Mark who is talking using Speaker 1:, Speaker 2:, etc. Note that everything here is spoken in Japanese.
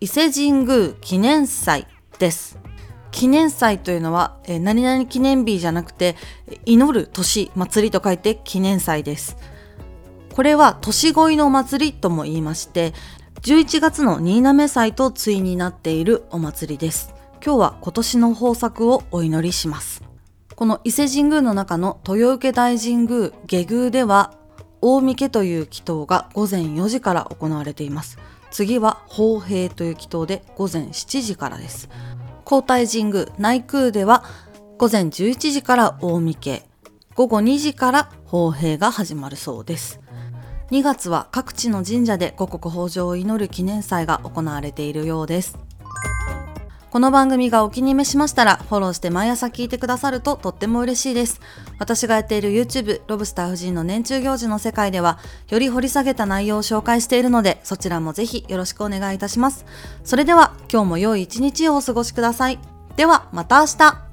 Speaker 1: 伊勢神宮記念祭です記念祭というのは、えー、何々記念日じゃなくて祈る年祭りと書いて記念祭ですこれは年越いの祭りとも言いまして11月の新滑祭と対になっているお祭りです。今日は今年の豊作をお祈りします。この伊勢神宮の中の豊受大神宮下宮では大御家という祈祷が午前4時から行われています。次は法平という祈祷で午前7時からです。皇太神宮内宮では午前11時から大見家、午後2時から法平が始まるそうです。2月は各地の神社で五穀豊穣を祈る記念祭が行われているようです。この番組がお気に召しましたらフォローして毎朝聞いてくださるととっても嬉しいです。私がやっている YouTube ロブスター夫人の年中行事の世界ではより掘り下げた内容を紹介しているのでそちらもぜひよろしくお願いいたします。それでは今日も良い一日をお過ごしください。ではまた明日